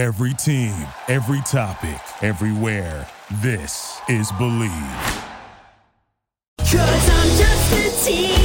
Every team, every topic, everywhere. This is Believe. Cause I'm just a teenage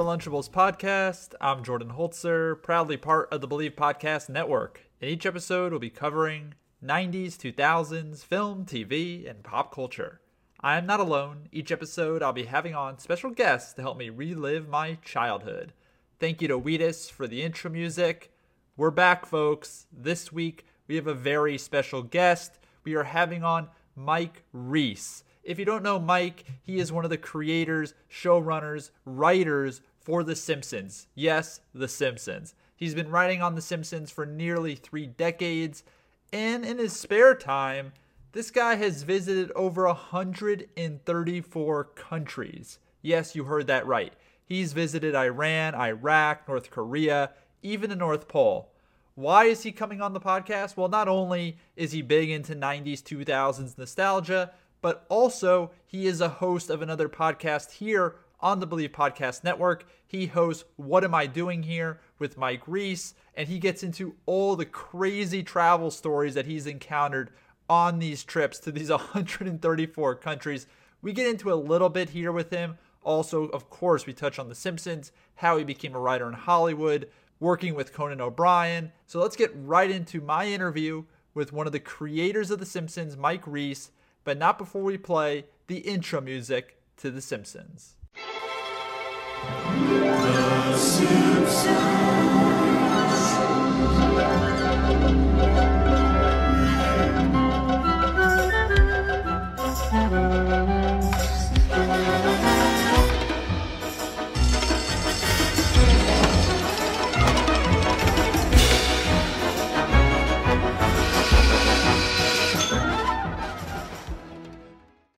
Relunchables podcast. I'm Jordan Holzer, proudly part of the Believe Podcast Network. In each episode, we'll be covering 90s, 2000s, film, TV, and pop culture. I am not alone. Each episode, I'll be having on special guests to help me relive my childhood. Thank you to Wheatus for the intro music. We're back, folks. This week, we have a very special guest. We are having on Mike Reiss. If you don't know Mike, he is one of the creators, showrunners, writers for The Simpsons. Yes, The Simpsons. He's been writing on The Simpsons for nearly three decades, and in his spare time, this guy has visited over 134 countries. Yes, you heard that right. He's visited Iran, Iraq, North Korea, even the North Pole. Why is he coming on the podcast? Well, not only is he big into 90s, 2000s nostalgia, but also he is a host of another podcast here on the Believe Podcast Network. He hosts What Am I Doing Here with Mike Reiss, and he gets into all the crazy travel stories that he's encountered on these trips to these 134 countries. We get into a little bit here with him. Also, of course, we touch on The Simpsons, how he became a writer in Hollywood, working with Conan O'Brien. So let's get right into my interview with one of the creators of The Simpsons, Mike Reiss, but not before we play the intro music to The Simpsons.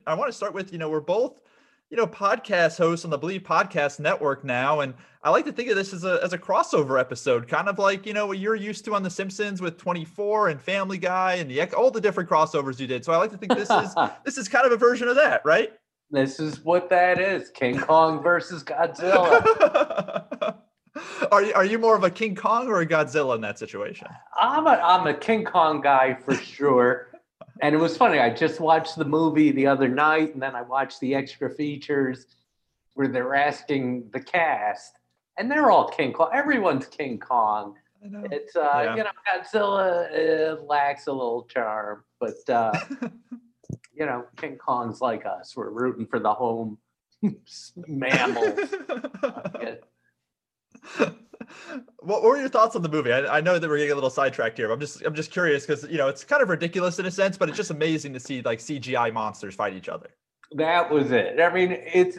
I want to start with, you know, we're both, you know, podcast hosts on the Believe Podcast Network now, and I like to think of this as a as a crossover episode, kind of like you know what you're used to on The Simpsons with 24 and Family Guy and the all the different crossovers you did. So I like to think this is this is kind of a version of that, right? This is what that is King Kong versus Godzilla. are you are you more of a King Kong or a Godzilla in that situation? I'm a, I'm a King Kong guy for sure. And it was funny. I just watched the movie the other night, and then I watched the extra features where they're asking the cast, and they're all King Kong. Everyone's King Kong. I know. It's uh, Yeah. you know, Godzilla uh, lacks a little charm, but uh, you know, King Kong's like us. We're rooting for the home mammal. What were your thoughts on the movie? I, I know that we're getting a little sidetracked here, but I'm just I'm just curious because you know it's kind of ridiculous in a sense, but it's just amazing to see like CGI monsters fight each other. That was it. I mean, it's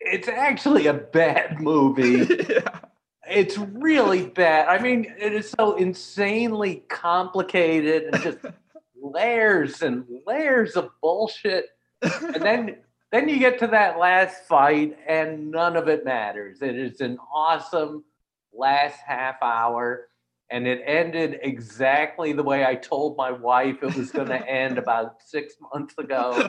it's actually a bad movie. yeah. It's really bad. I mean, it is so insanely complicated and just layers and layers of bullshit. And then then you get to that last fight and none of it matters. It is an awesome last half hour and it ended exactly the way I told my wife it was going to end about 6 months ago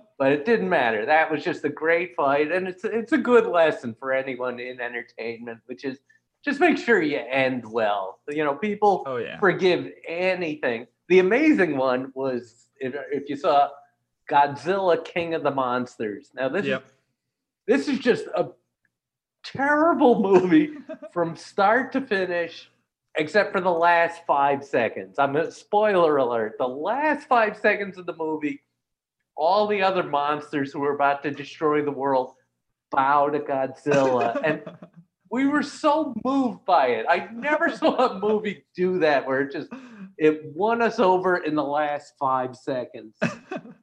but it didn't matter. That was just a great fight, and it's it's a good lesson for anyone in entertainment, which is just make sure you end well. You know, people oh yeah. forgive anything. The amazing one was if, if you saw Godzilla King of the Monsters. Now this Yep. is this is just a terrible movie from start to finish, except for the last five seconds. I'm a spoiler alert. The last five seconds of the movie, all the other monsters who were about to destroy the world bow to Godzilla. and we were so moved by it. I never saw a movie do that where it just it won us over in the last five seconds.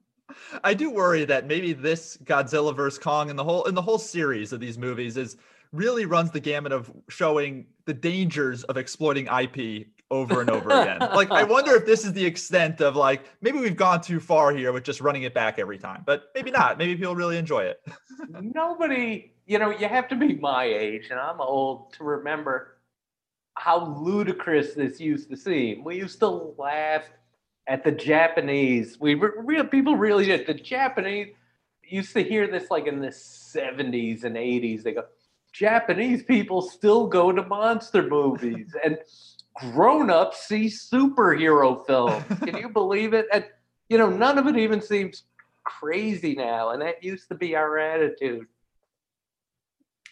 I do worry that maybe this Godzilla vs Kong and the whole and the whole series of these movies is really runs the gamut of showing the dangers of exploiting IP over and over again. like I wonder if this is the extent of like maybe we've gone too far here with just running it back every time, but maybe not. Maybe people really enjoy it. Nobody, you know, you have to be my age, and I'm old to remember how ludicrous this used to seem. We used to laugh at the Japanese. We real people really did. The Japanese used to hear this like in the 70s and 80s. They go, Japanese people still go to monster movies and grown-ups see superhero films. Can you believe it? And you know, none of it even seems crazy now, and that used to be our attitude.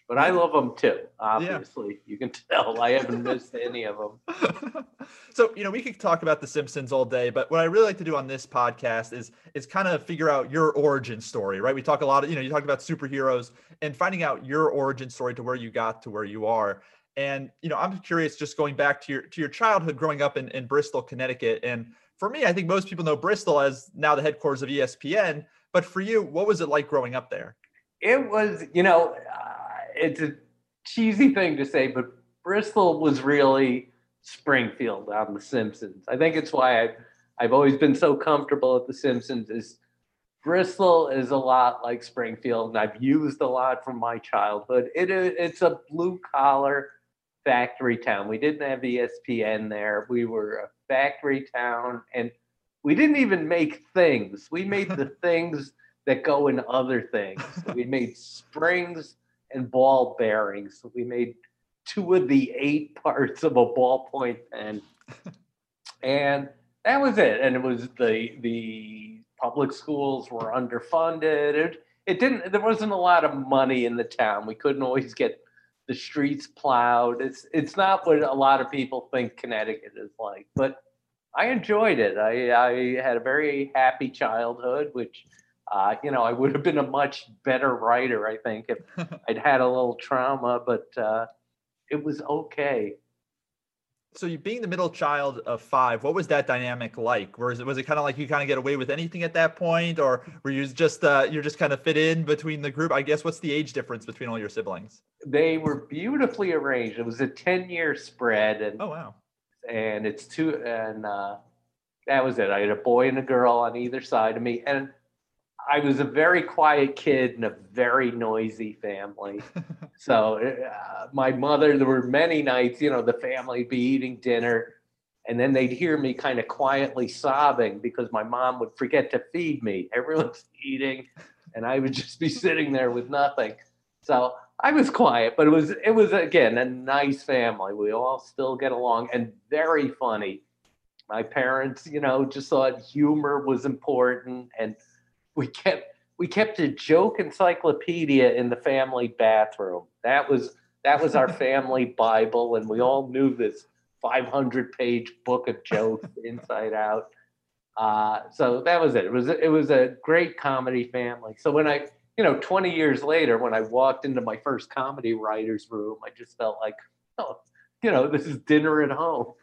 But I love them too. Obviously, you can tell. I haven't missed any of them. so you know we could talk about the simpsons all day but what i really like to do on this podcast is is kind of figure out your origin story right? We talk a lot of you know you talk about superheroes and finding out your origin story to where you got to where you are. And you know i'm curious just going back to your to your childhood growing up in, in bristol connecticut and for me i think most people know bristol as now the headquarters of espn but for you what was it like growing up there? It was, you know, it's a cheesy thing to say, but Bristol was really Springfield on The Simpsons. I think it's why I've, I've always been so comfortable at The Simpsons. Is Bristol is a lot like Springfield, and I've used a lot from my childhood. It it's a blue collar factory town. We didn't have ESPN there. We were a factory town, and we didn't even make things. We made the things that go in other things. We made springs and ball bearings. We made two of the eight parts of a ballpoint pen, and that was it. And it was the the public schools were underfunded. It, it didn't. There wasn't a lot of money in the town. We couldn't always get the streets plowed. It's it's not what a lot of people think Connecticut is like, but I enjoyed it. I, I had a very happy childhood, which, uh, you know, I would have been a much better writer, I think, if I'd had a little trauma, but uh, it was okay. so you being the middle child of five what was that dynamic like was it was it kind of like you kind of get away with anything at that point or were you just uh you're just kind of fit in between the group i guess what's the age difference between all your siblings They were beautifully arranged. It was a 10 year spread, and, oh wow and it's two, and uh, that was it. I had a boy and a girl on either side of me. And I was a very quiet kid in a very noisy family. So uh, my mother, there were many nights, you know, the family be eating dinner, and then they'd hear me kind of quietly sobbing because my mom would forget to feed me. Everyone's eating, and I would just be sitting there with nothing. So I was quiet, but it was it was again a nice family. We all still get along and very funny. My parents, you know, just thought humor was important, and we kept we kept a joke encyclopedia in the family bathroom. That was that was our family Bible, and we all knew this 500 page book of jokes inside out. Uh, so that was it. It was it was a great comedy family. So when I you know 20 years later, when I walked into my first comedy writers room, I just felt like oh you know this is dinner at home.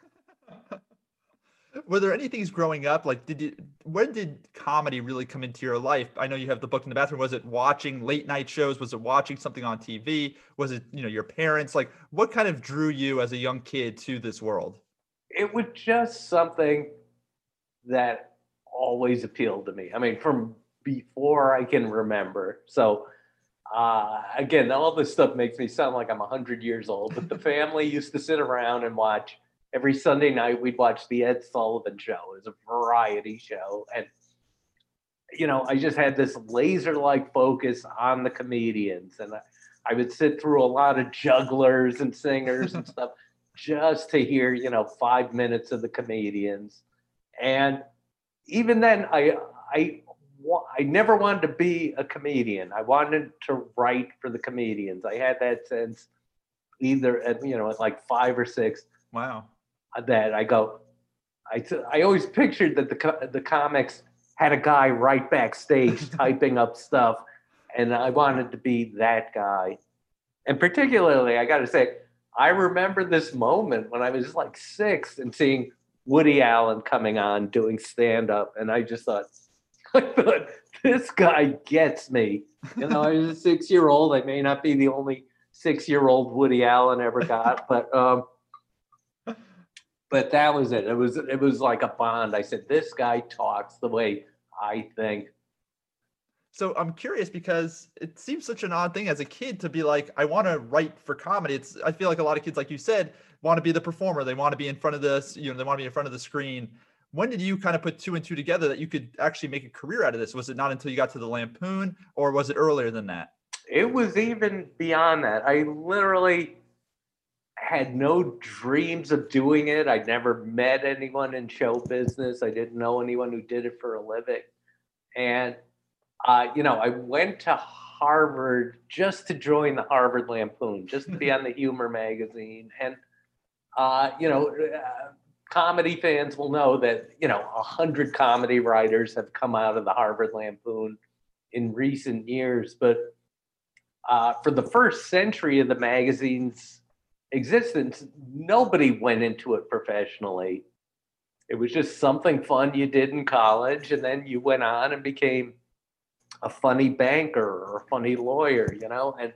Were there any things growing up like did you when did comedy really come into your life? I know you have the book in the bathroom. Was it watching late night shows? Was it watching something on tv was it you know your parents? Like what kind of drew you as a young kid to this world? It was just something that always appealed to me. I mean, from before I can remember. So, uh, again, all this stuff makes me sound like I'm 100 years old, but the family used to sit around and watch every Sunday night. We'd watch The Ed Sullivan Show. It was a variety show. And, you know, I just had this laser like focus on the comedians. And I, I would sit through a lot of jugglers and singers and stuff just to hear, you know, five minutes of the comedians. And even then, I I I never wanted to be a comedian. I wanted to write for the comedians. I had that sense, either at you know at like five or six, wow that I go. I t- I always pictured that the co- the comics had a guy right backstage typing up stuff, and I wanted to be that guy. And particularly, I got to say, I remember this moment when I was like six and seeing Woody Allen coming on doing stand up, and I just thought, I thought this guy gets me. You know, I was a six year old. I may not be the only six year old Woody Allen ever got, but um, but that was it. It was it was like a bond. I said, this guy talks the way I think. So I'm curious because it seems such an odd thing as a kid to be like, I want to write for comedy. It's I feel like a lot of kids, like you said, want to be the performer. They want to be in front of this, you know, they want to be in front of the screen. When did you kind of put two and two together that you could actually make a career out of this? Was it not until you got to the Lampoon, or was it earlier than that? It was even beyond that. I literally had no dreams of doing it. I'd never met anyone in show business. I didn't know anyone who did it for a living. And, uh, you know, I went to Harvard just to join the Harvard Lampoon, just to be on the humor magazine. And, uh, you know, uh, comedy fans will know that, you know, a hundred comedy writers have come out of the Harvard Lampoon in recent years. But uh, for the first century of the magazine's existence, nobody went into it professionally. It was just something fun you did in college, and then you went on and became a funny banker or a funny lawyer, you know? And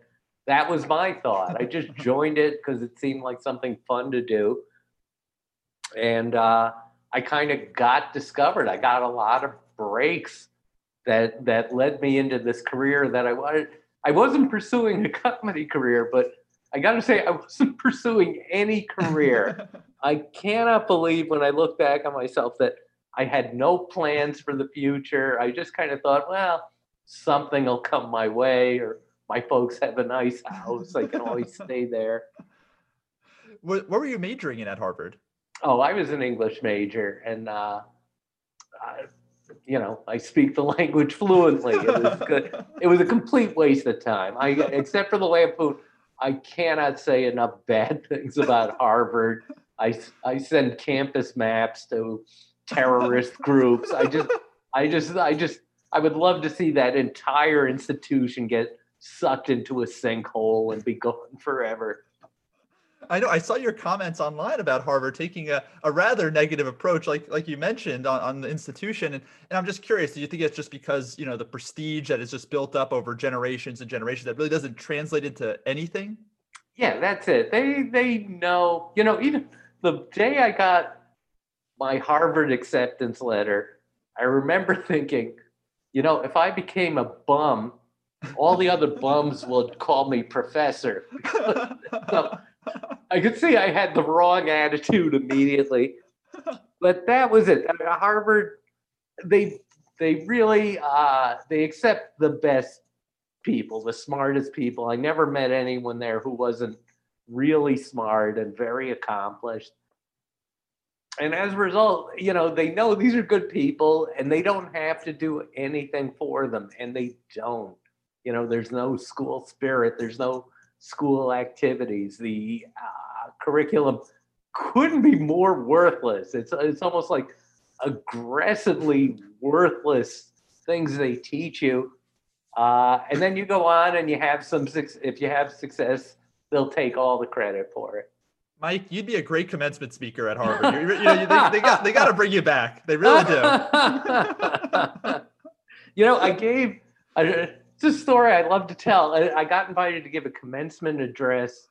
that was my thought. I just joined it because it seemed like something fun to do. And uh, I kind of got discovered. I got a lot of breaks that that led me into this career that I wanted. I wasn't pursuing a comedy career, but I got to say, I wasn't pursuing any career. I cannot believe when I look back on myself that I had no plans for the future. I just kind of thought, well, something will come my way, or my folks have a nice house. I can always stay there. What, what were you majoring in at Harvard? Oh, I was an English major, and uh, I, you know, I speak the language fluently. It was good. it was a complete waste of time. I, except for the Lampoon, I cannot say enough bad things about Harvard. I, I send campus maps to terrorist groups. I just, I just, I just, I would love to see that entire institution get sucked into a sinkhole and be gone forever. I know I saw your comments online about Harvard taking a, a rather negative approach, like like you mentioned on, on the institution. And, and I'm just curious, do you think it's just because, you know, the prestige that is just built up over generations and generations that really doesn't translate into anything? Yeah, that's it. They they know, you know, even the day I got my Harvard acceptance letter, I remember thinking, you know, if I became a bum, all the other bums would call me professor. so I could see I had the wrong attitude immediately. But that was it. I mean, Harvard, they they really uh, they accept the best people, the smartest people. I never met anyone there who wasn't really smart and very accomplished. And as a result, you know, they know these are good people and they don't have to do anything for them. And they don't. You know, there's no school spirit, there's no school activities. The uh, curriculum couldn't be more worthless. It's, it's almost like aggressively worthless things they teach you. Uh, and then you go on and you have some, if you have success, they'll take all the credit for it. Mike, you'd be a great commencement speaker at Harvard. You, you know, they, they got they got to bring you back. They really do. you know, I gave I, it's a story I love to tell. I, I got invited to give a commencement address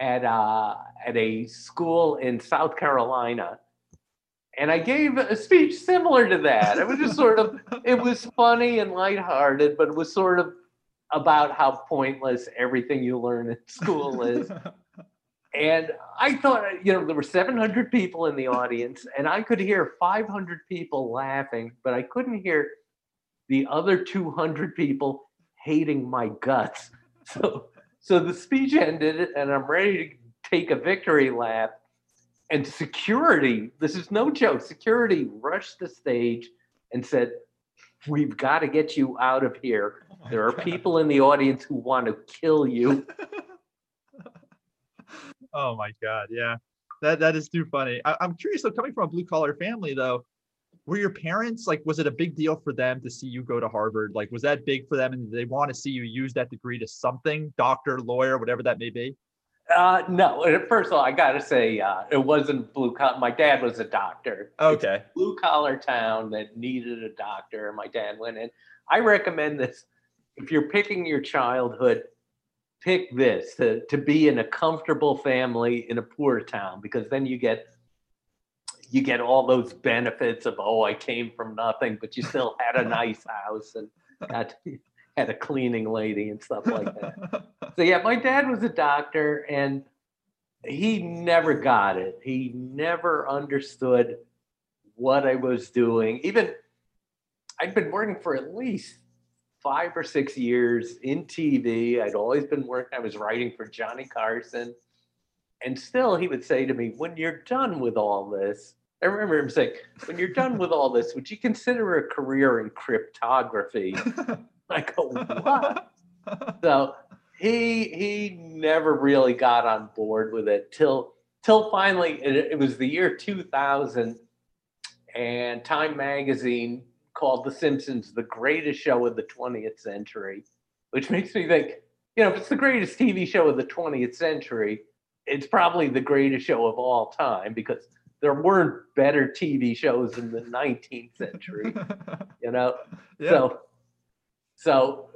at uh, at a school in South Carolina, and I gave a speech similar to that. It was just sort of it was funny and lighthearted, but it was sort of about how pointless everything you learn in school is. And I thought, you know, there were 700 people in the audience, and I could hear 500 people laughing, but I couldn't hear the other 200 people hating my guts. So, so the speech ended, and I'm ready to take a victory lap. And security, this is no joke, security rushed the stage and said, We've got to get you out of here. Oh There are God. people in the audience who want to kill you. Oh my god, yeah. That that is too funny. I, I'm curious though, coming from a blue collar family though, were your parents like was it a big deal for them to see you go to Harvard? Like was that big for them and they want to see you use that degree to something, doctor, lawyer, whatever that may be? Uh, no, uh, first of all, I got to say, uh, it wasn't blue collar. My dad was a doctor. Okay. blue collar town that needed a doctor. My dad went in. I recommend this if you're picking your childhood, pick this to, to be in a comfortable family in a poor town because then you get you get all those benefits of oh, I came from nothing, but you still had a nice house and got had a cleaning lady and stuff like that. So yeah, my dad was a doctor and he never got it. He never understood what I was doing. Even I'd been working for at least five or six years in TV. I'd always been working, I was writing for Johnny Carson. And still, he would say to me, When you're done with all this, I remember him saying, When you're done with all this, would you consider a career in cryptography? I go, What? so he he never really got on board with it till till finally it, it was the year 2000 and Time magazine called The Simpsons the greatest show of the 20th century, which makes me think, you know, if it's the greatest TV show of the 20th century, it's probably the greatest show of all time because there weren't better TV shows in the 19th century, you know? Yeah. So, so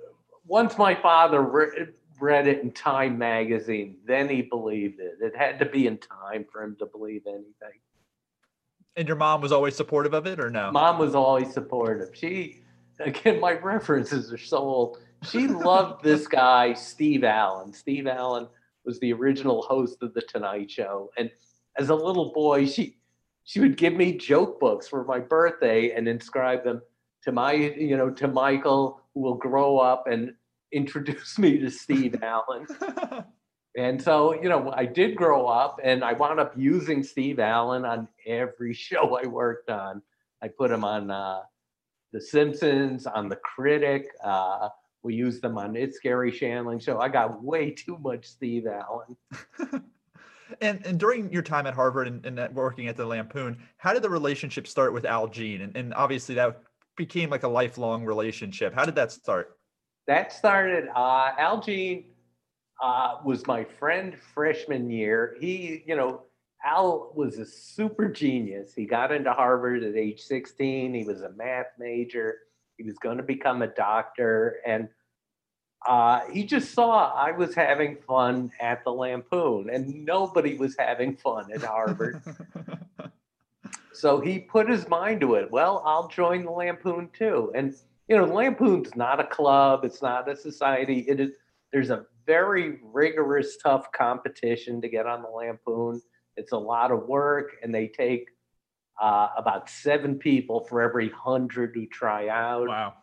once my father re- read it in Time magazine, then he believed it. It had to be in Time for him to believe anything. and your mom was always supportive of it, or no? Mom was always supportive. She, again, my references are so old. She loved this guy, Steve Allen. Steve Allen was the original host of the Tonight Show, and as a little boy, she she would give me joke books for my birthday and inscribe them to my, you know, to Michael, who will grow up and introduce me to Steve Allen. And so, you know, I did grow up and I wound up using Steve Allen on every show I worked on. I put him on uh, The Simpsons, on The Critic. Uh, we use them on It's Garry Shandling Show. I got way too much Steve Allen. and and during your time at Harvard and, and working at the Lampoon, how did the relationship start with Al Jean? And, and obviously that became like a lifelong relationship. How did that start? That started, uh, Al Jean uh, was my friend freshman year. He, you know, Al was a super genius. He got into Harvard at age 16. He was a math major. He was going to become a doctor. And uh, he just saw I was having fun at the Lampoon, and nobody was having fun at Harvard. so he put his mind to it. Well, I'll join the Lampoon too. And you know, the Lampoon's not a club. It's not a society. It is. There's a very rigorous, tough competition to get on the Lampoon. It's a lot of work, and they take uh, about seven people for every hundred who try out wow.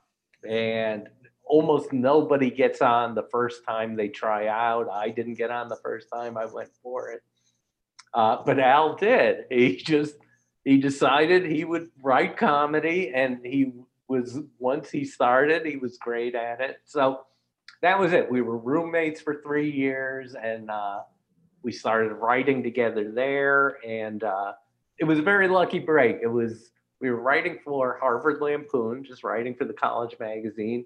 and almost nobody gets on the first time they try out. I didn't get on the first time I went for it, uh, but Al did. He just he decided he would write comedy, and he was once he started, he was great at it. So that was it. We were roommates for three years, and uh, we started writing together there, and uh, it was a very lucky break. It was we were writing for Harvard Lampoon, just writing for the college magazine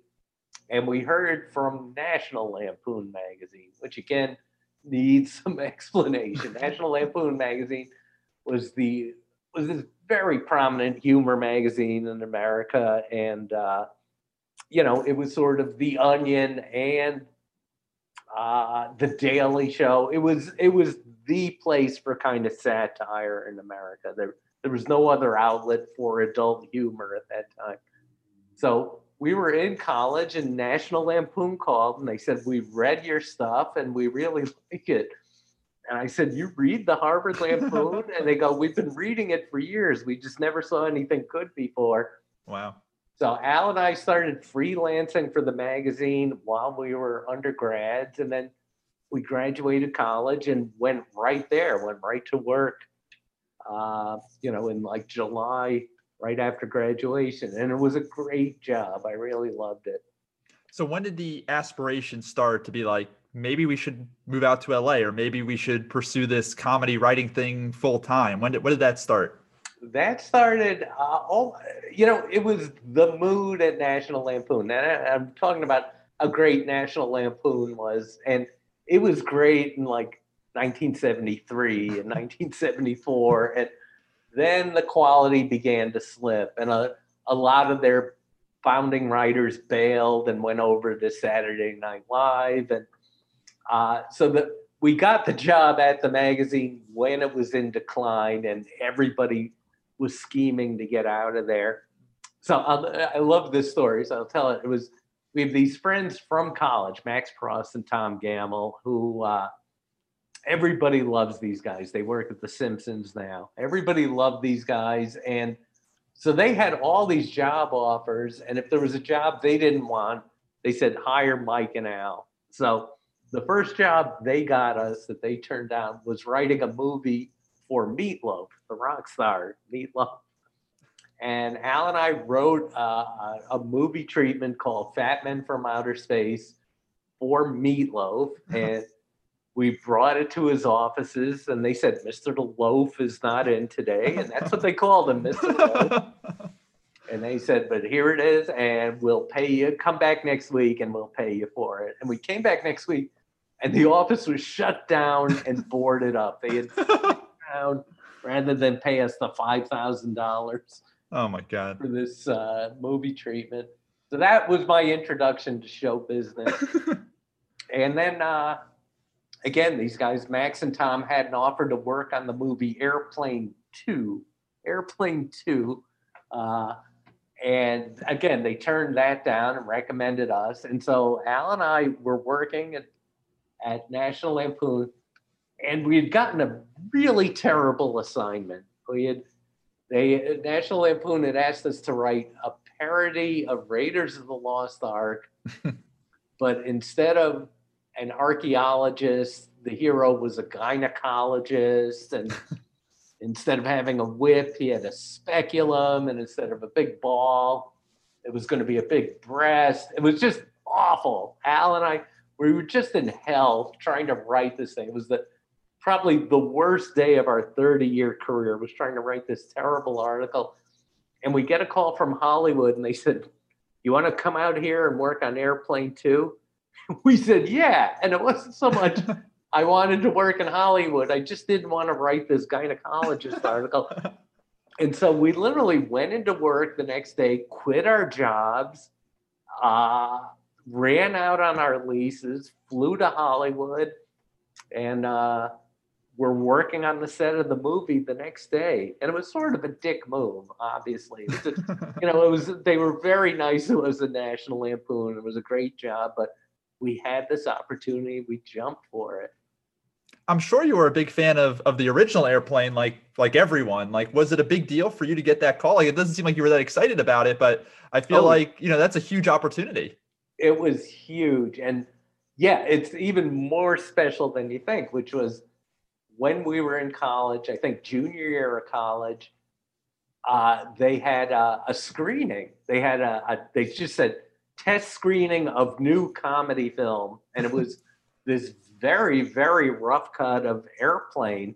and we heard from National Lampoon magazine, which again needs some explanation. National Lampoon magazine was the was this very prominent humor magazine in America, and uh, you know it was sort of the Onion and uh, the Daily Show. It was it was the place for kind of satire in America. There there was no other outlet for adult humor at that time. So we were in college and National Lampoon called and they said, We've read your stuff and we really like it. And I said, You read the Harvard Lampoon? and they go, We've been reading it for years. We just never saw anything good before. Wow. So Al and I started freelancing for the magazine while we were undergrads. And then we graduated college and went right there, went right to work, uh, you know, in like July right after graduation. And it was a great job. I really loved it. So when did the aspiration start to be like, maybe we should move out to LA or maybe we should pursue this comedy writing thing full time? When did when did that start? That started, uh, oh, you know, it was the mood at National Lampoon. And I, I'm talking about a great National Lampoon was. And it was great in like 1973 and 1974. And then the quality began to slip, and a, a lot of their founding writers bailed and went over to Saturday Night Live, and uh, so that we got the job at the magazine when it was in decline, and everybody was scheming to get out of there. So I'll, I love this story. So I'll tell it. It was we have these friends from college, Max Pross and Tom Gammill, who uh, everybody loves these guys. They work at The Simpsons now. Everybody loved these guys, and so they had all these job offers. And if there was a job they didn't want, they said hire Mike and Al. So the first job they got us that they turned down was writing a movie for Meatloaf, the rock star Meatloaf. And Al and I wrote uh, a movie treatment called Fat Men from Outer Space for Meatloaf. And we brought it to his offices and they said, Mr. The Loaf is not in today. And that's what they called him, Mr. Loaf. And they said, but here it is, and we'll pay you. Come back next week and we'll pay you for it. And we came back next week and the office was shut down and boarded up. They had down rather than pay us the five thousand dollars oh my god. for this uh, movie treatment. So that was my introduction to show business. and then uh, again, these guys, Max and Tom, had an offer to work on the movie Airplane Two. Airplane Two. Uh, and again, they turned that down and recommended us. And so Al and I were working at, at National Lampoon, and we had gotten a really terrible assignment. We had they National Lampoon had asked us to write a parody of Raiders of the Lost Ark, but instead of an archaeologist, the hero was a gynecologist, and instead of having a whip, he had a speculum, and instead of a big ball, it was going to be a big breast. It was just awful. Al and I, we were just in hell trying to write this thing. It was the probably the worst day of our 30 year career was trying to write this terrible article. And we get a call from Hollywood and they said, You want to come out here and work on Airplane 2? We said, Yeah. And it wasn't so much I wanted to work in Hollywood. I just didn't want to write this gynecologist article. And so we literally went into work the next day, quit our jobs, uh, ran out on our leases, flew to Hollywood, and uh, we're working on the set of the movie the next day. And it was sort of a dick move, obviously. Just- you know, it was they were very nice. It was a National Lampoon. It was a great job, but we had this opportunity. We jumped for it. I'm sure you were a big fan of of the original airplane, like like everyone. Like, was it a big deal for you to get that call? Like, it doesn't seem like you were that excited about it, but I feel Oh. like you know that's a huge opportunity. It was huge. And yeah, it's even more special than you think, which was when we were in college, I think junior year of college, uh, they had a, a screening. They had a, a, they just said test screening of new comedy film. And it was this very, very rough cut of Airplane.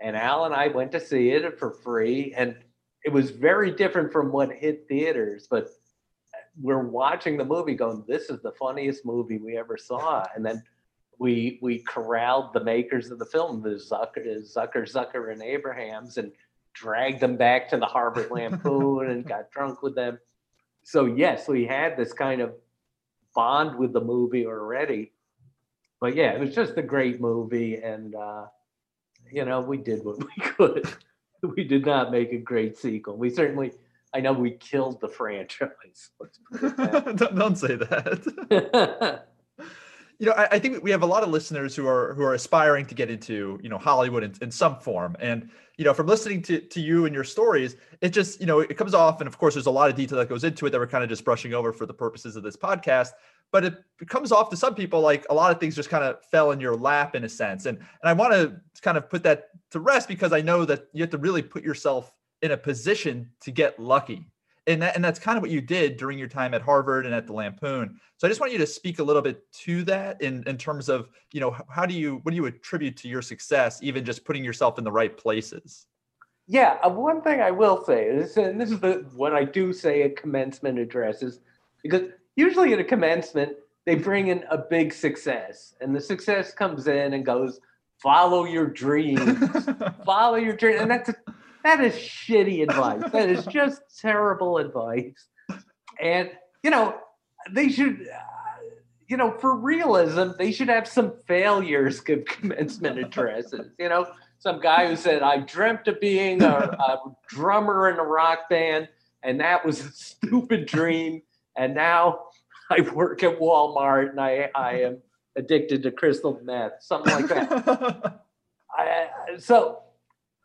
And Al and I went to see it for free. And it was very different from what hit theaters, but we're watching the movie going, this is the funniest movie we ever saw. And then we we corralled the makers of the film, the Zucker, Zucker, Zucker, and Abrahams, and dragged them back to the Harvard Lampoon and got drunk with them. So yes, we had this kind of bond with the movie already. But yeah, it was just a great movie, and uh, you know we did what we could. we did not make a great sequel. We certainly, I know we killed the franchise. Let's put it that don't, don't say that. You know, I, I think we have a lot of listeners who are who are aspiring to get into you know Hollywood in, in some form, and you know, from listening to to you and your stories, it just you know it comes off, and of course, there's a lot of detail that goes into it that we're kind of just brushing over for the purposes of this podcast. But it, comes off to some people like a lot of things just kind of fell in your lap in a sense, and and I want to kind of put that to rest because I know that you have to really put yourself in a position to get lucky and that, and that's kind of what you did during your time at Harvard and at the Lampoon. So I just want you to speak a little bit to that in in terms of you know how do you what do you attribute to your success, even just putting yourself in the right places. Yeah, uh, one thing I will say is, and this is the what I do say at commencement addresses, because usually at a commencement they bring in a big success, and the success comes in and goes, "Follow your dreams, follow your dream," and that's that is shitty advice. That is just terrible advice, and you know they should. Uh, you know, for realism, they should have some failures give commencement addresses. You know, some guy who said I dreamt of being a, a drummer in a rock band, and that was a stupid dream. And now I work at Walmart, and I I am addicted to crystal meth, something like that. I, so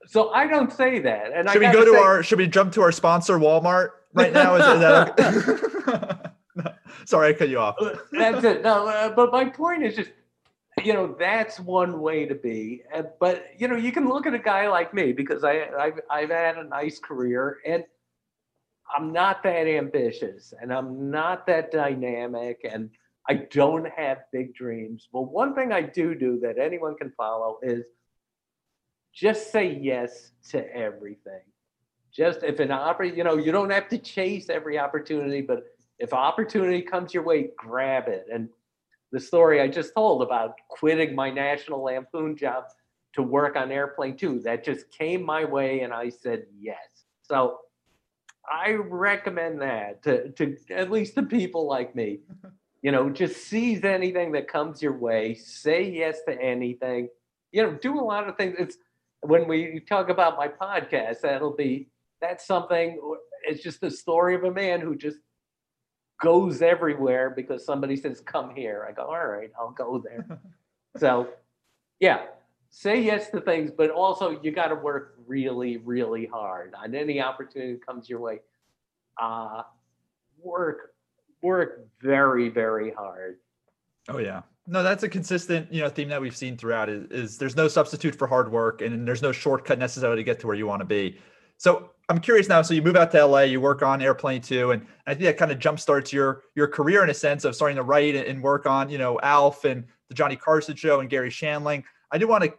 so I don't say that. And should we go gotta say- our? Should we jump to our sponsor, Walmart, right now? Is, is that? No, Sorry, I cut you off. that's it. No, uh, but my point is just, you know, that's one way to be. Uh, but you know, you can look at a guy like me because I I've, I've had a nice career and I'm not that ambitious and I'm not that dynamic and I don't have big dreams. But one thing I do do that anyone can follow is just say yes to everything. Just if an opportunity, you know, you don't have to chase every opportunity, but if opportunity comes your way, grab it. And the story I just told about quitting my National Lampoon job to work on Airplane 2, that just came my way and I said yes. So I recommend that to, to at least to people like me. You know, just seize anything that comes your way, say yes to anything. You know, do a lot of things. It's when we talk about my podcast, that'll be that's something it's just the story of a man who just goes everywhere because somebody says come here. I go all right i'll go there. So yeah say yes to things but also you got to work really really hard. On any opportunity that comes your way uh work work very very hard. Oh yeah. No, that's a consistent, you know, theme that we've seen throughout is, is there's no substitute for hard work and there's no shortcut necessarily to get to where you want to be. So I'm curious now. So you move out to LA, you work on Airplane 2, and I think that kind of jumpstarts your your career in a sense of starting to write and work on, you know, Alf and the Johnny Carson show and Garry Shandling. I do want to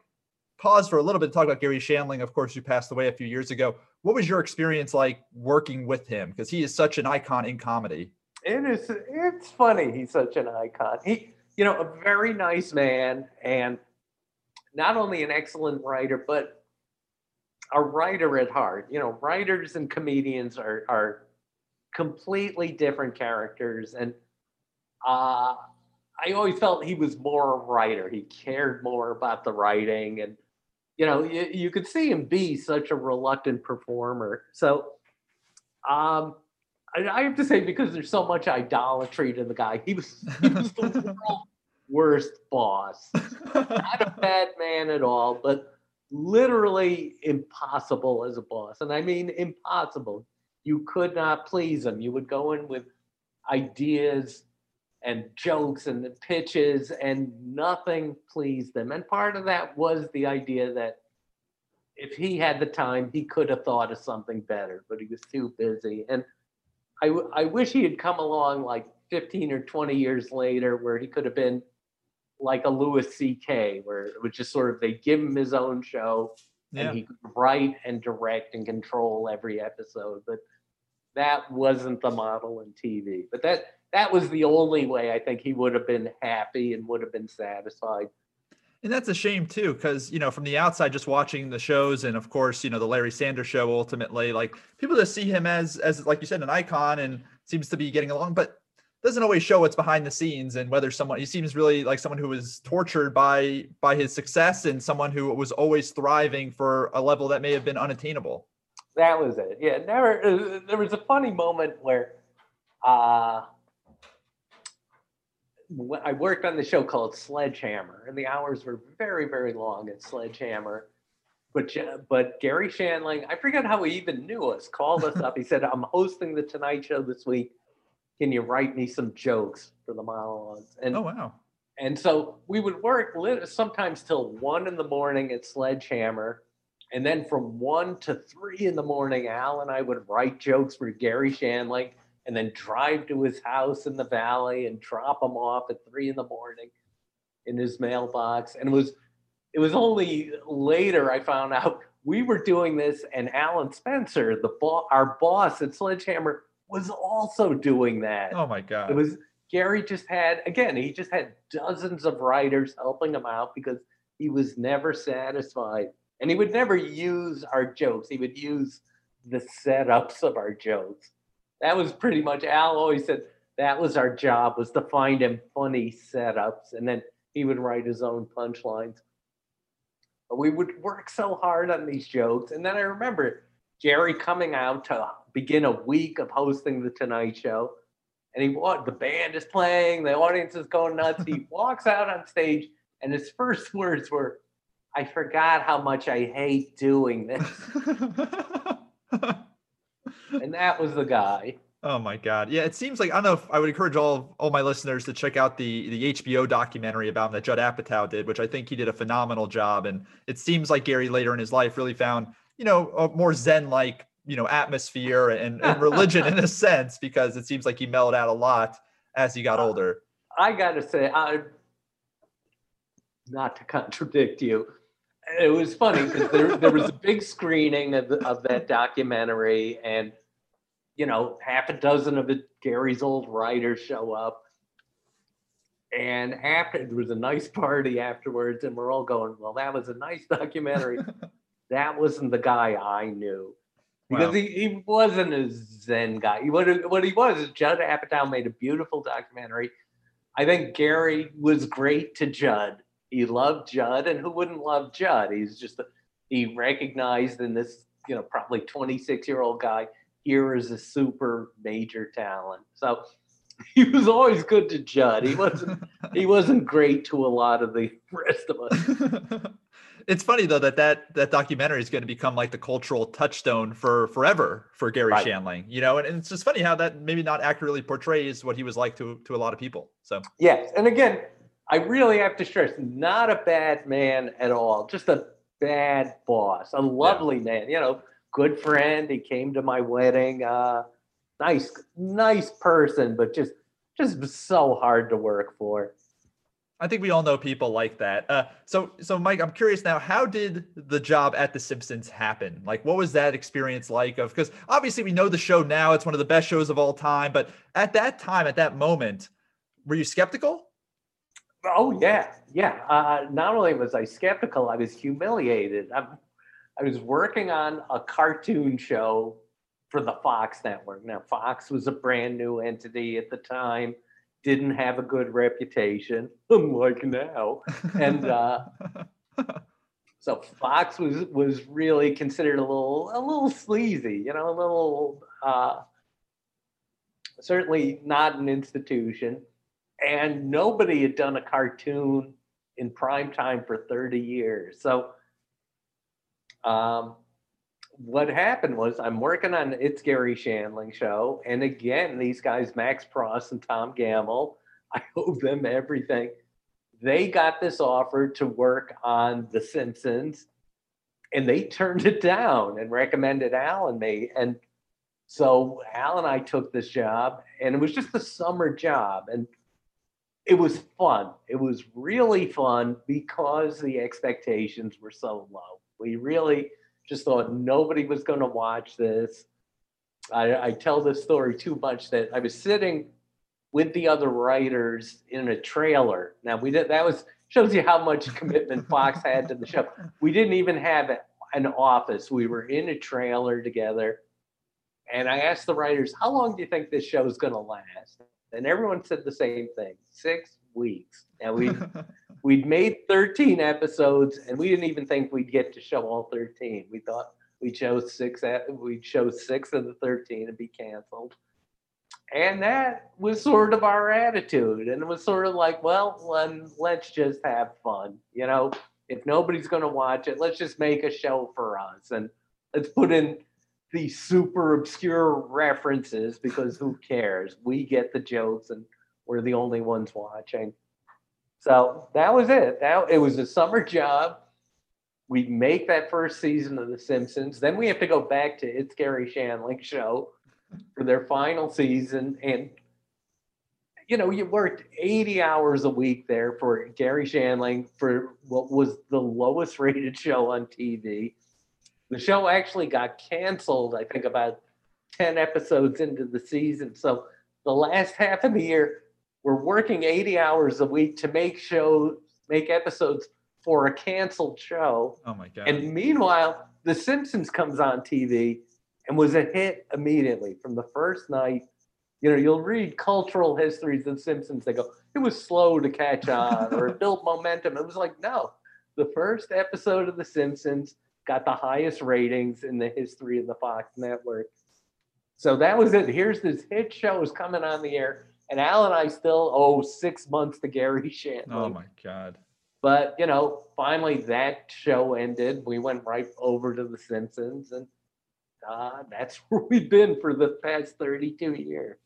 pause for a little bit to talk about Garry Shandling, of course, who passed away a few years ago. What was your experience like working with him? Because he is such an icon in comedy. It is. It's funny. He's such an icon. He, you know, a very nice man, and not only an excellent writer, but a writer at heart. You know, writers and comedians are are completely different characters, and uh, I always felt he was more a writer. He cared more about the writing, and you know, you, you could see him be such a reluctant performer. So, um, I, I have to say because there's so much idolatry to the guy, he was he was the world's worst boss. Not a bad man at all, but literally impossible as a boss. And I mean impossible. You could not please him. You would go in with ideas and jokes and the pitches, and nothing pleased them. And part of that was the idea that if he had the time, he could have thought of something better, but he was too busy. And I, w- I wish he had come along like 15 or 20 years later where he could have been like a Louis C.K., where it was just sort of they give him his own show Yeah. and he could write and direct and control every episode. But that wasn't the model in TV. But that that was the only way I think he would have been happy and would have been satisfied. And that's a shame too, because you know, from the outside, just watching the shows, and of course, you know, the Larry Sanders Show. Ultimately, like people just see him as, as like you said, an icon, and seems to be getting along, but doesn't always show what's behind the scenes and whether someone he seems really like someone who was tortured by by his success and someone who was always thriving for a level that may have been unattainable. That was it. Yeah, never. Uh, there was a funny moment where uh, I worked on the show called Sledgehammer, and the hours were very, very long at Sledgehammer. But but Garry Shandling, I forget how he even knew us. Called us up. He said, "I'm hosting the Tonight Show this week. Can you write me some jokes for the monologues?" And Oh wow. and so we would work lit- sometimes till one in the morning at Sledgehammer. And then from one to three in the morning, Al and I would write jokes for Garry Shandling and then drive to his house in the valley and drop them off at three in the morning in his mailbox. And it was it was only later I found out we were doing this, and Alan Spencer, the bo- our boss at Sledgehammer, was also doing that. Oh my god. It was Garry just had again, he just had dozens of writers helping him out because he was never satisfied. And he would never use our jokes. He would use the setups of our jokes. That was pretty much Al always said that was our job was to find him funny setups and then he would write his own punchlines. But we would work so hard on these jokes. And then I remember Jerry coming out to begin a week of hosting the Tonight Show. And he wa- the band is playing, the audience is going nuts. He walks out on stage, and his first words were, I forgot how much I hate doing this. And that was the guy. Oh my god. Yeah, it seems like I don't know if I would encourage all all my listeners to check out the the HBO documentary about him that Judd Apatow did, which I think he did a phenomenal job. And it seems like Garry later in his life really found, you know, a more zen like, you know, atmosphere and, and religion in a sense, because it seems like he mellowed out a lot as he got older. I got to say, I, not to contradict you, it was funny because there, there was a big screening of, the, of that documentary, and you know, half a dozen of it, Garry's old writers show up. And after there was a nice party afterwards, and we're all going, Well, that was a nice documentary. that wasn't the guy I knew. Because Wow. he, he wasn't a Zen guy. He, what, what he was Judd Apatow made a beautiful documentary. I think Garry was great to Judd. He loved Judd, and who wouldn't love Judd? He's just, a, he recognized in this, you know, probably 26 year old guy here is a super major talent. So he was always good to Judd. He wasn't, he wasn't great to a lot of the rest of us. it's funny though that that that documentary is going to become like the cultural touchstone for forever for Garry Right. Shandling, you know, and, and it's just funny how that maybe not accurately portrays what he was like to to a lot of people. So Yes, and again, I really have to stress, not a bad man at all, just a bad boss, a lovely man, you know, good friend. He came to my wedding. Uh, nice, nice person, but just just so hard to work for. I think we all know people like that. Uh, so, so Mike, I'm curious now. How did the job at The Simpsons happen? Like, what was that experience like? Of because obviously we know the show now; it's one of the best shows of all time. But at that time, at that moment, were you skeptical? Oh yeah, yeah. Uh, not only was I skeptical, I was humiliated. I'm, I was working on a cartoon show for the Fox network. Now Fox was a brand new entity at the time, didn't have a good reputation, unlike now, and uh, so Fox was was really considered a little a little sleazy, you know, a little uh, certainly not an institution and nobody had done a cartoon in prime time for 30 years. So um, what happened was I'm working on It's Garry Shandling show. And again, these guys, Max Pross and Tom Gammill, I owe them everything. They got this offer to work on The Simpsons and they turned it down and recommended Al and me. And so Al and I took this job and it was just a summer job. And it was fun. It was really fun because the expectations were so low. We really just thought nobody was going to watch this. I, I tell this story too much that I was sitting with the other writers in a trailer. Now we did that was shows you how much commitment Fox had to the show. We didn't even have an office. We were in a trailer together. And I asked the writers, how long do you think this show is going to last? And everyone said the same thing six weeks. And we we'd made 13 episodes and we didn't even think we'd get to show all 13. We thought we chose six we'd show six of the 13 and be canceled. And that was sort of our attitude. And it was sort of like, well, then let's just have fun. You know, if nobody's going to watch it, let's just make a show for us. And let's put in these super obscure references because who cares? We get the jokes and we're the only ones watching. So that was it. That it was a summer job. We make that first season of The Simpsons. Then we have to go back to It's Garry Shandling show for their final season. And you know, you worked 80 hours a week there for Garry Shandling for what was the lowest rated show on TV. The show actually got canceled, I think, about 10 episodes into the season. So the last half of the year, we're working 80 hours a week to make shows, make episodes for a canceled show. oh my god! And meanwhile, The Simpsons comes on TV and was a hit immediately from the first night. You know, you'll read cultural histories of Simpsons. They go, it was slow to catch on or it built momentum. It was like, no, the first episode of The Simpsons got the highest ratings in the history of the Fox network. So that was it. Here's this hit show is coming on the air, and Al and I still owe six months to Garry Shandling. Oh my god. But you know, finally that show ended. We went right over to The Simpsons, and uh, that's where we've been for the past 32 years.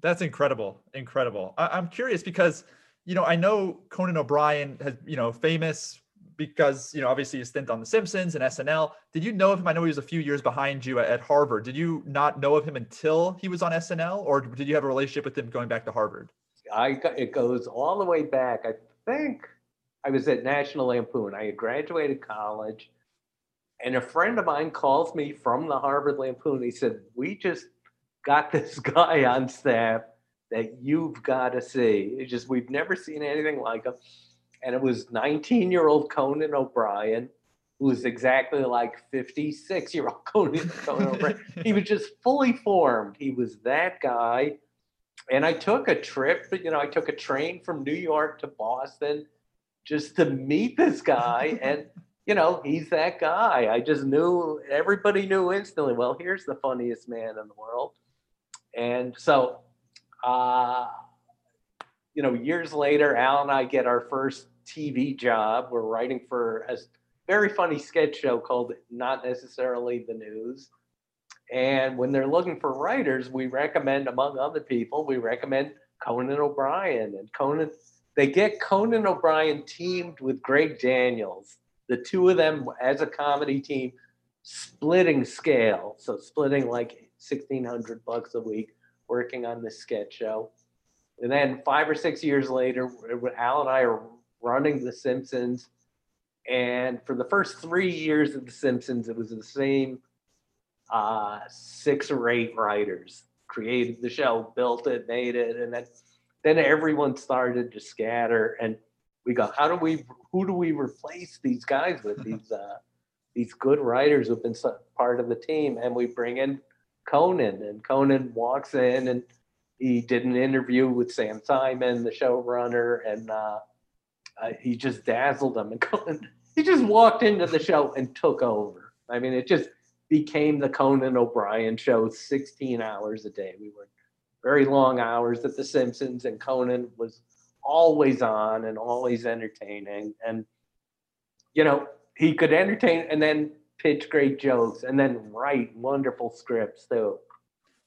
That's incredible. Incredible. I- I'm curious because, you know, I know Conan O'Brien has, you know, famous because, you know, obviously his stint on The Simpsons and SNL. Did you know of him? I know he was a few years behind you at, Harvard. Did you not know of him until he was on SNL or did you have a relationship with him going back to Harvard? I it goes all the way back. I think I was at National Lampoon. I had graduated college, and a friend of mine calls me from the Harvard Lampoon. He said, "We just got this guy on staff that you've got to see. It's just we've never seen anything like him." And it was 19-year-old Conan O'Brien, who was exactly like 56-year-old Conan, Conan O'Brien. He was just fully formed. He was that guy and I took a trip, you know, I took a train from New York to Boston just to meet this guy. And, you know, he's that guy. I just knew, everybody knew instantly, well, here's the funniest man in the world. And so, uh, you know, years later, Al and I get our first TV job. We're writing for a very funny sketch show called Not Necessarily the News. And when they're looking for writers, we recommend, among other people, we recommend Conan O'Brien. And Conan, they get Conan O'Brien teamed with Greg Daniels, the two of them as a comedy team, splitting scale. So splitting like 1600 bucks a week, working on this sketch show. And then five or six years later, Al and I are running The Simpsons. And for the first three years of The Simpsons, it was the same uh, six or eight writers created the show, built it, made it, and then then everyone started to scatter. And we go, how do we, who do we replace these guys with? These uh, these good writers who've been part of the team, and we bring in Conan, and Conan walks in and he did an interview with Sam Simon, the showrunner, and uh, uh, he just dazzled them. And Conan, he just walked into the show and took over. I mean, it just became the Conan O'Brien show 16 hours a day. We were very long hours at The Simpsons, and Conan was always on and always entertaining. And, you know, he could entertain and then pitch great jokes and then write wonderful scripts too.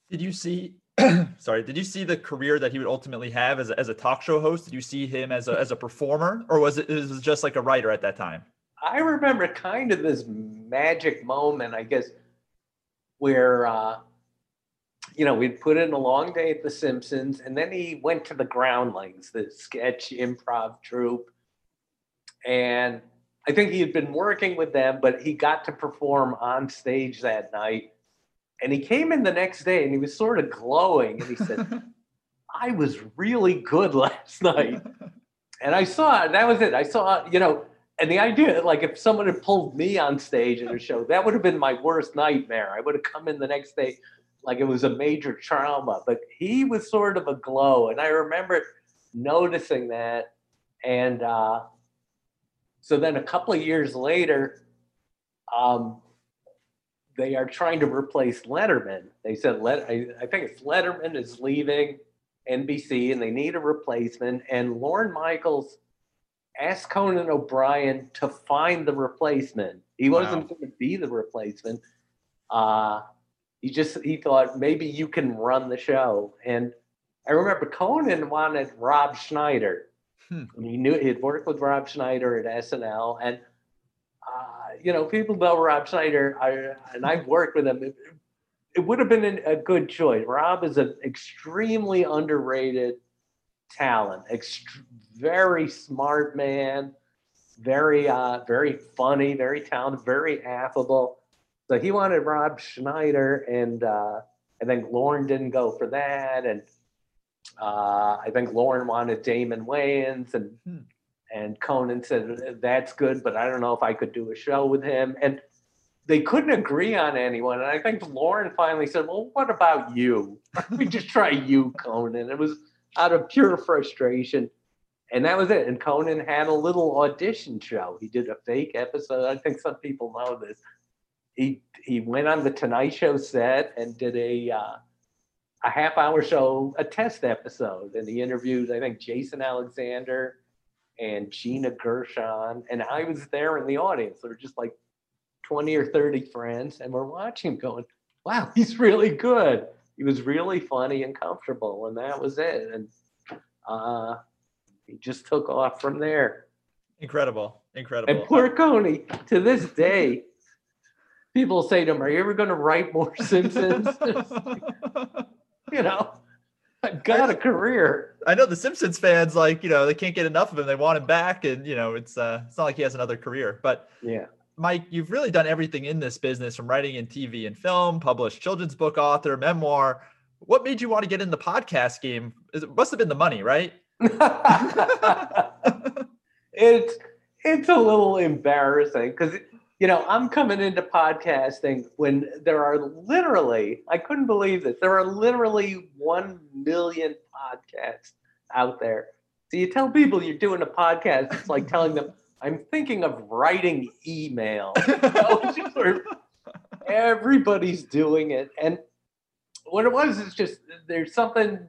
Did you see? sorry, did you see the career that he would ultimately have as a, as a talk show host? Did you see him as a as a performer, or was it, it was just like a writer at that time? I remember kind of this magic moment, I guess, where uh, you know we'd put in a long day at The Simpsons, and then he went to the Groundlings, the sketch improv troupe, and I think he had been working with them, but he got to perform on stage that night. And he came in the next day, and he was sort of glowing, and he said, "I was really good last night." And I saw that was it. I saw, you know, and the idea, like if someone had pulled me on stage in a show, that would have been my worst nightmare. I would have come in the next day like it was a major trauma. But he was sort of a glow, and I remember noticing that. And uh, so then a couple of years later, um, they are trying to replace Letterman. They said, Let, I, I think it's Letterman is leaving NBC and they need a replacement. And Lorne Michaels asked Conan O'Brien to find the replacement. He wasn't going to be the replacement. Uh, he just he thought maybe you can run the show. And I remember Conan wanted Rob Schneider. Hmm. And he knew he had worked with Rob Schneider at SNL, and uh, you know people know Rob Schneider, I, and I've worked with him. It, it would have been an, a good choice. Rob is an extremely underrated talent, ext- very smart man, very uh, very funny, very talented, very affable. So he wanted Rob Schneider, and uh, I think Lorne didn't go for that, and uh, I think Lorne wanted Damon Wayans, and Hmm. And Conan said that's good, but I don't know if I could do a show with him, and they couldn't agree on anyone. And I think Lorne finally said, "Well, what about you? we just try you, Conan." It was out of pure frustration. and that was it. And Conan had a little audition show. He did a fake episode. I think some people know this. He he went on the Tonight Show set and did a uh, a half hour show, a test episode, and he interviewed I think Jason Alexander and Gina Gershon, and I was there in the audience. There were just like twenty or thirty friends, and we're watching, him going, "Wow, he's really good." He was really funny and comfortable, and that was it. And uh, he just took off from there. Incredible. Incredible. And poor Coney, to this day, people say to him, Are you ever going to write more Simpsons? you know, I've got a career. I know the Simpsons fans like, you know, they can't get enough of him. They want him back and, you know, it's uh it's not like he has another career. But Yeah. Mike, you've really done everything in this business from writing in TV and film, published children's book author, memoir. What made you want to get in the podcast game? It must have been the money, right? it's it's a little embarrassing because you know I'm coming into podcasting when there are literally I couldn't believe this there are literally one million podcasts out there. So you tell people you're doing a podcast, it's like telling them I'm thinking of writing email. You know, it's just sort of- everybody's doing it, and what it was is just there's something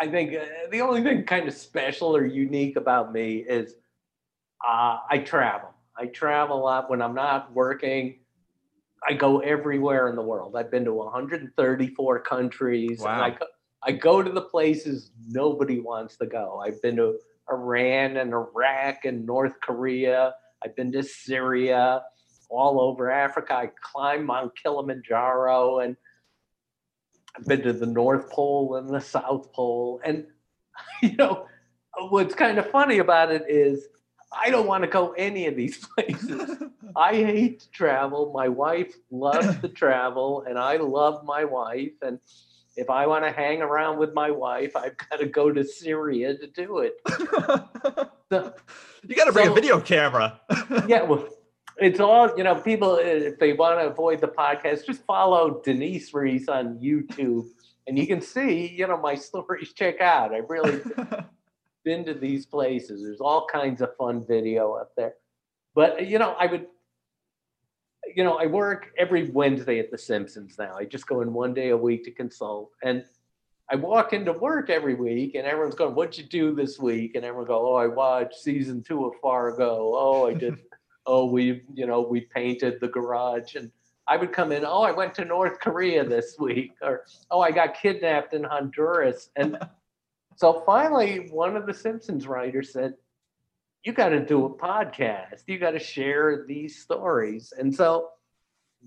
I think uh, the only thing kind of special or unique about me is uh, I travel. I travel a lot when I'm not working. I go everywhere in the world. I've been to 134 countries. I, Wow. go, I go to the places nobody wants to go. I've been to Iran and Iraq and North Korea. I've been to Syria, all over Africa. I climbed Mount Kilimanjaro and I've been to the North Pole and the South Pole. And, you know, what's kind of funny about it is I don't want to go any of these places. I hate to travel. My wife loves to travel, and I love my wife. And if I want to hang around with my wife, I've got to go to Syria to do it. So, you got to bring So- a video camera. yeah, well, it's all you know. People, if they want to avoid the podcast, just follow Denise Reiss on YouTube, and you can see, you know, my stories. Check out. I've really been to these places. There's all kinds of fun video up there. But you know, I would, you know, I work every Wednesday at The Simpsons now. I just go in one day a week to consult, and I walk into work every week, and everyone's going, "What'd you do this week?" And everyone go, "Oh, I watched season two of Fargo. Oh, I did. oh, we, you know, we painted the garage." And I would come in, "Oh, I went to North Korea this week," or "Oh, I got kidnapped in Honduras." And so finally, one of the Simpsons writers said, You got to do a podcast. You got to share these stories. And so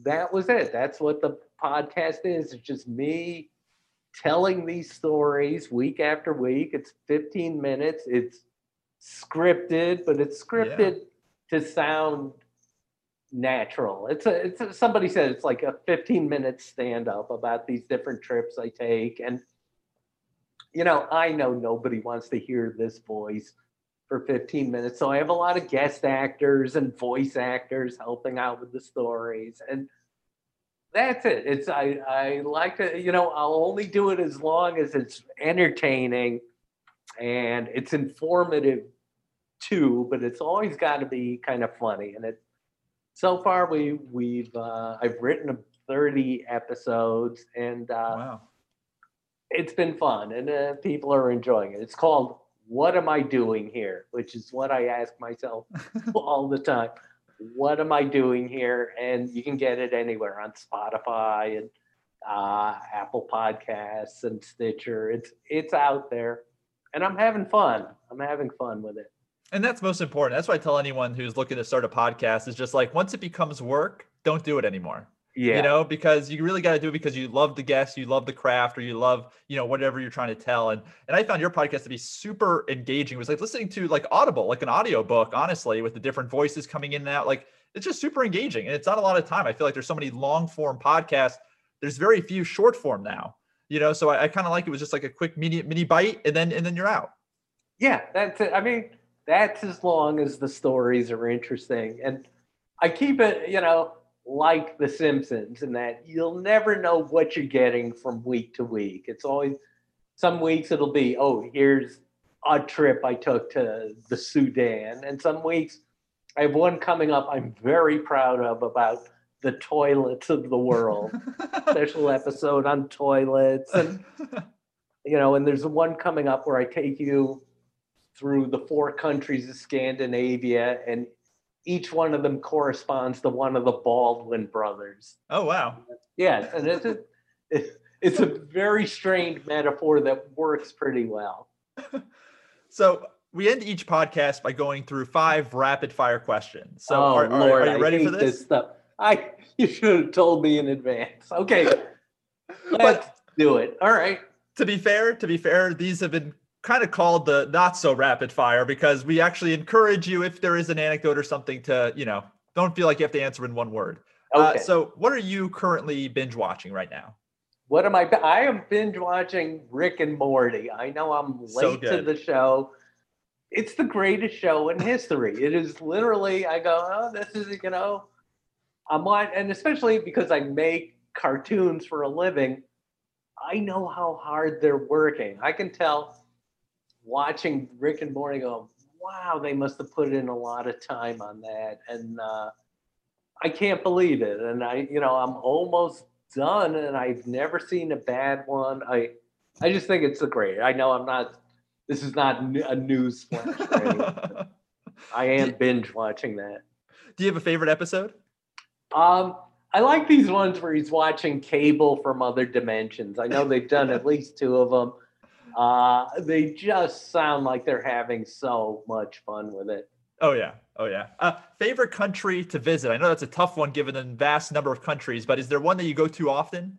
that was it. That's what the podcast is. It's just me telling these stories week after week. It's 15 minutes. It's scripted, but it's scripted to sound natural. It's a, it's a, somebody said it's like a 15 minute stand up about these different trips I take. And you know, I know nobody wants to hear this voice for 15 minutes. So I have a lot of guest actors and voice actors helping out with the stories. And that's it. It's I I like to, you know, I'll only do it as long as it's entertaining and it's informative too, but it's always got to be kind of funny. And it so far we we've uh, I've written 30 episodes and uh wow. It's been fun and uh, people are enjoying it. It's called What Am I Doing Here? Which is what I ask myself all the time. What am I doing here? And you can get it anywhere on Spotify and uh, Apple Podcasts and Stitcher. It's it's out there, and I'm having fun. I'm having fun with it. And that's most important. That's why I tell anyone who's looking to start a podcast is just like once it becomes work, don't do it anymore. Yeah, You know, because you really got to do it because you love the guests, you love the craft, or you love, you know, whatever you're trying to tell. And and I found your podcast to be super engaging. It was like listening to like Audible, like an audio book, honestly, with the different voices coming in and out. Like it's just super engaging. And it's not a lot of time. I feel like there's so many long form podcasts. There's very few short form now. You know, so I, I kind of like it was just like a quick mini mini bite and then and then you're out. Yeah, that's it. I mean, that's as long as the stories are interesting. And I keep it, you know, like The Simpsons, in that you'll never know what you're getting from week to week. It's always some weeks it'll be, oh, here's a trip I took to the Sudan, and some weeks I have one coming up. I'm very proud of about the toilets of the world. Special episode on toilets, and you know, and there's one coming up where I take you through the four countries of Scandinavia, and each one of them corresponds to one of the Baldwin brothers. oh wow. Yeah, and it's a, it's a very strange metaphor that works pretty well. So we end each podcast by going through five rapid fire questions. So oh are, are- Lord, are you I ready for hate this? stuff. I you should have told me in advance. Okay, let's do it. All right. to be fair, to be fair, these have been kind of called the not so rapid fire because we actually encourage you if there is an anecdote or something to, you know, don't feel like you have to answer in one word. Uh, Okay. so what are you currently binge watching right now? What am I? I am binge watching Rick and Morty. I know I'm So late to the show. It's the greatest show in history. It is literally. I go, oh, this is you know, I'm on, and especially because I make cartoons for a living. I know how hard they're working. I can tell watching Rick and Morty. Go, wow, they must have put in a lot of time on that, and uh, I can't believe it. And I, you know, I'm almost done and I've never seen a bad one. I I just think it's a great. I know I'm not this is not a news flash. for. I am binge watching that. Do you have a favorite episode? Um I like these ones where he's watching cable from other dimensions. I know they've done at least two of them. Uh, they just sound like they're having so much fun with it. Oh yeah. Oh yeah. Uh, favorite country to visit? I know that's a tough one given the vast number of countries, but is there one that you go to often?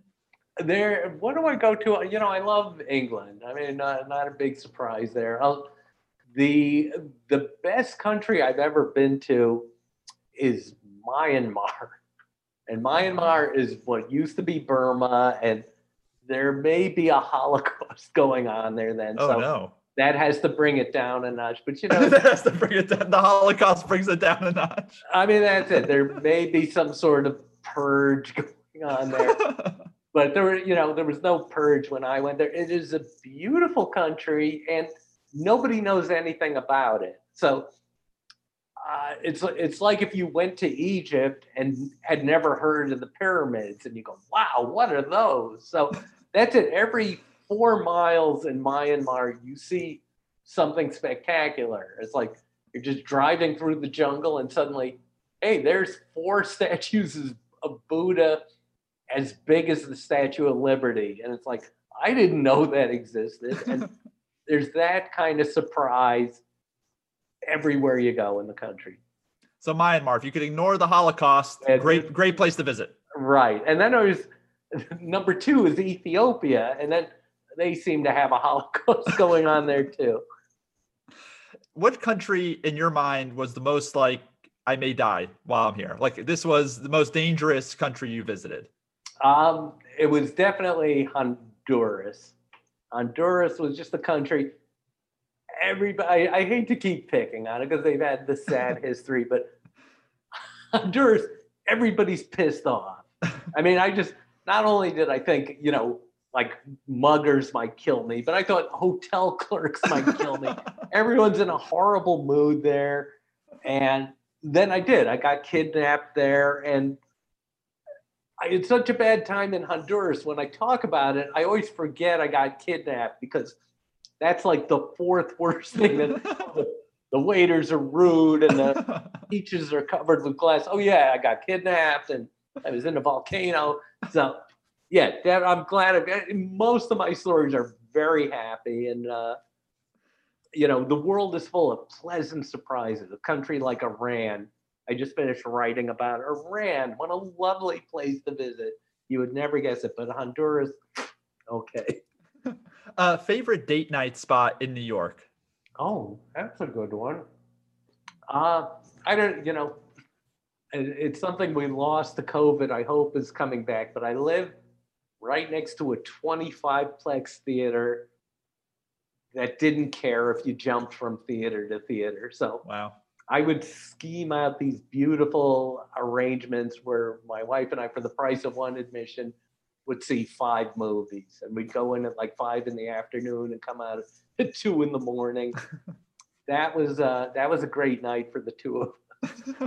There, what do I go to? You know, I love England. I mean, not, not a big surprise there. I'll, the the best country I've ever been to is Myanmar, and Myanmar is what used to be Burma, and there may be a Holocaust going on there then. Oh so no. that has to bring it down a notch. But you know, that has to bring it down. The Holocaust brings it down a notch. I mean, that's it. There may be some sort of purge going on there. but there were you know there was no purge when i went there it is a beautiful country and nobody knows anything about it so uh, it's it's like if you went to egypt and had never heard of the pyramids and you go wow what are those so that's it every four miles in myanmar you see something spectacular it's like you're just driving through the jungle and suddenly hey there's four statues of buddha as big as the Statue of Liberty. And it's like, I didn't know that existed. And there's that kind of surprise everywhere you go in the country. so Myanmar, if you could ignore the Holocaust, Yeah, great, great place to visit. Right. And then there's number two is Ethiopia. And then they seem to have a Holocaust going on there too. What country in your mind was the most like I may die while I'm here? Like this was the most dangerous country you visited. Um, it was definitely Honduras. Honduras was just a country. Everybody, I hate to keep picking on it because they've had the sad history, but Honduras, everybody's pissed off. I mean, I just not only did I think, you know, like muggers might kill me, but I thought hotel clerks might kill me. Everyone's in a horrible mood there. And then I did. I got kidnapped there and I had such a bad time in Honduras. When I talk about it, I always forget I got kidnapped because that's like the fourth worst thing that the, the waiters are rude and the beaches are covered with glass. Oh yeah, I got kidnapped and I was in a volcano. So yeah, that, I'm glad. I, most of my stories are very happy and uh, you know the world is full of pleasant surprises. A country like Iran. I just finished writing about Iran. What a lovely place to visit. You would never guess it, but Honduras. Okay. uh, favorite date night spot in New York? Oh, that's a good one. Uh, I don't, you know, it's something we lost to COVID. I hope is coming back, but I live right next to a 25 plex theater that didn't care if you jumped from theater to theater. So Wow. I would scheme out these beautiful arrangements where my wife and I, for the price of one admission, would see five movies, and we'd go in at like five in the afternoon and come out at two in the morning. that was uh, that was a great night for the two of us.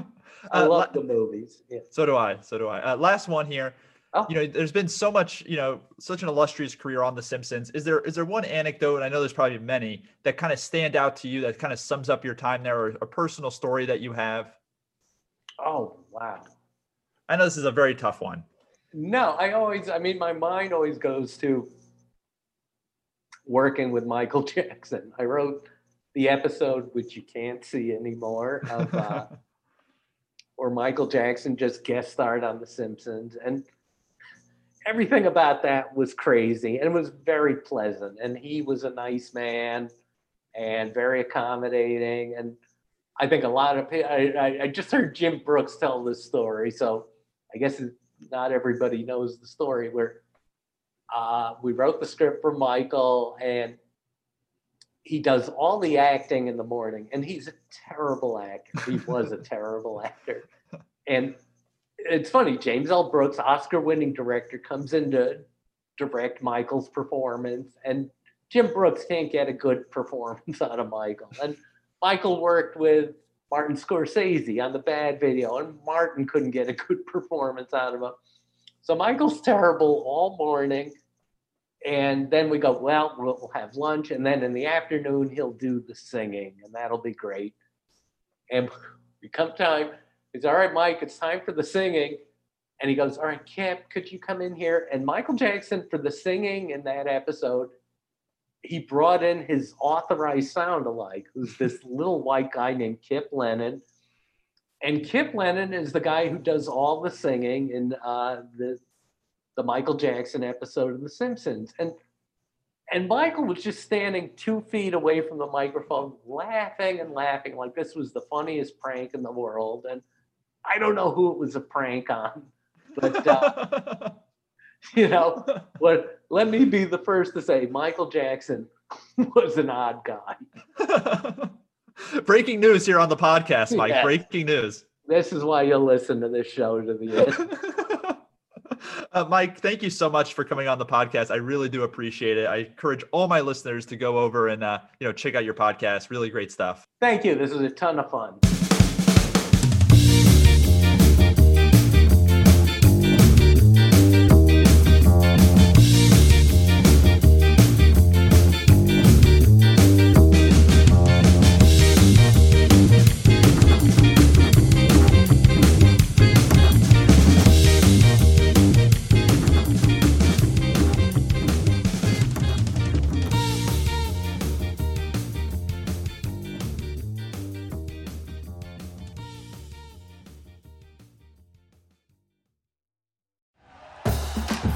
I Uh, love la- the movies. Yeah. So do I. So do I. Uh, last one here. Oh. You know, there's been so much, you know, such an illustrious career on The Simpsons. Is there is there one anecdote? And I know there's probably many that kind of stand out to you that kind of sums up your time there, or a personal story that you have. Oh wow. I know this is a very tough one. No, I always, I mean, my mind always goes to working with Michael Jackson. I wrote the episode, which you can't see anymore, of uh, where Michael Jackson just guest starred on The Simpsons. And everything about that was crazy and it was very pleasant. And he was a nice man and very accommodating. And I think a lot of people, I, I, I just heard Jim Brooks tell this story. So I guess not everybody knows the story where uh, we wrote the script for Michael and he does all the acting in the morning and he's a terrible actor. He was a terrible actor. And it's funny, James L. Brooks, Oscar winning director, comes in to direct Michael's performance and Jim Brooks can't get a good performance out of Michael. And Michael worked with Martin Scorsese on the bad video, and Martin couldn't get a good performance out of him. So Michael's terrible all morning. And then we go, well, we'll have lunch. And then in the afternoon, he'll do the singing, and that'll be great. And we come time, he's all right, Mike, it's time for the singing. And he goes, all right, Kip, could you come in here? And Michael Jackson, for the singing in that episode, he brought in his authorized sound alike, who's this little white guy named Kip Lennon. And Kip Lennon is the guy who does all the singing in uh, the the Michael Jackson episode of The Simpsons. And and Michael was just standing two feet away from the microphone, laughing and laughing like this was the funniest prank in the world. And I don't know who it was a prank on, but uh, you know, what let me be the first to say Michael Jackson was an odd guy. Breaking news here on the podcast, Mike. Breaking news. This is why you'll listen to this show to the end. Uh, Mike, thank you so much for coming on the podcast. I really do appreciate it. I encourage all my listeners to go over and uh, you know check out your podcast. Really great stuff. Thank you. This was a ton of fun.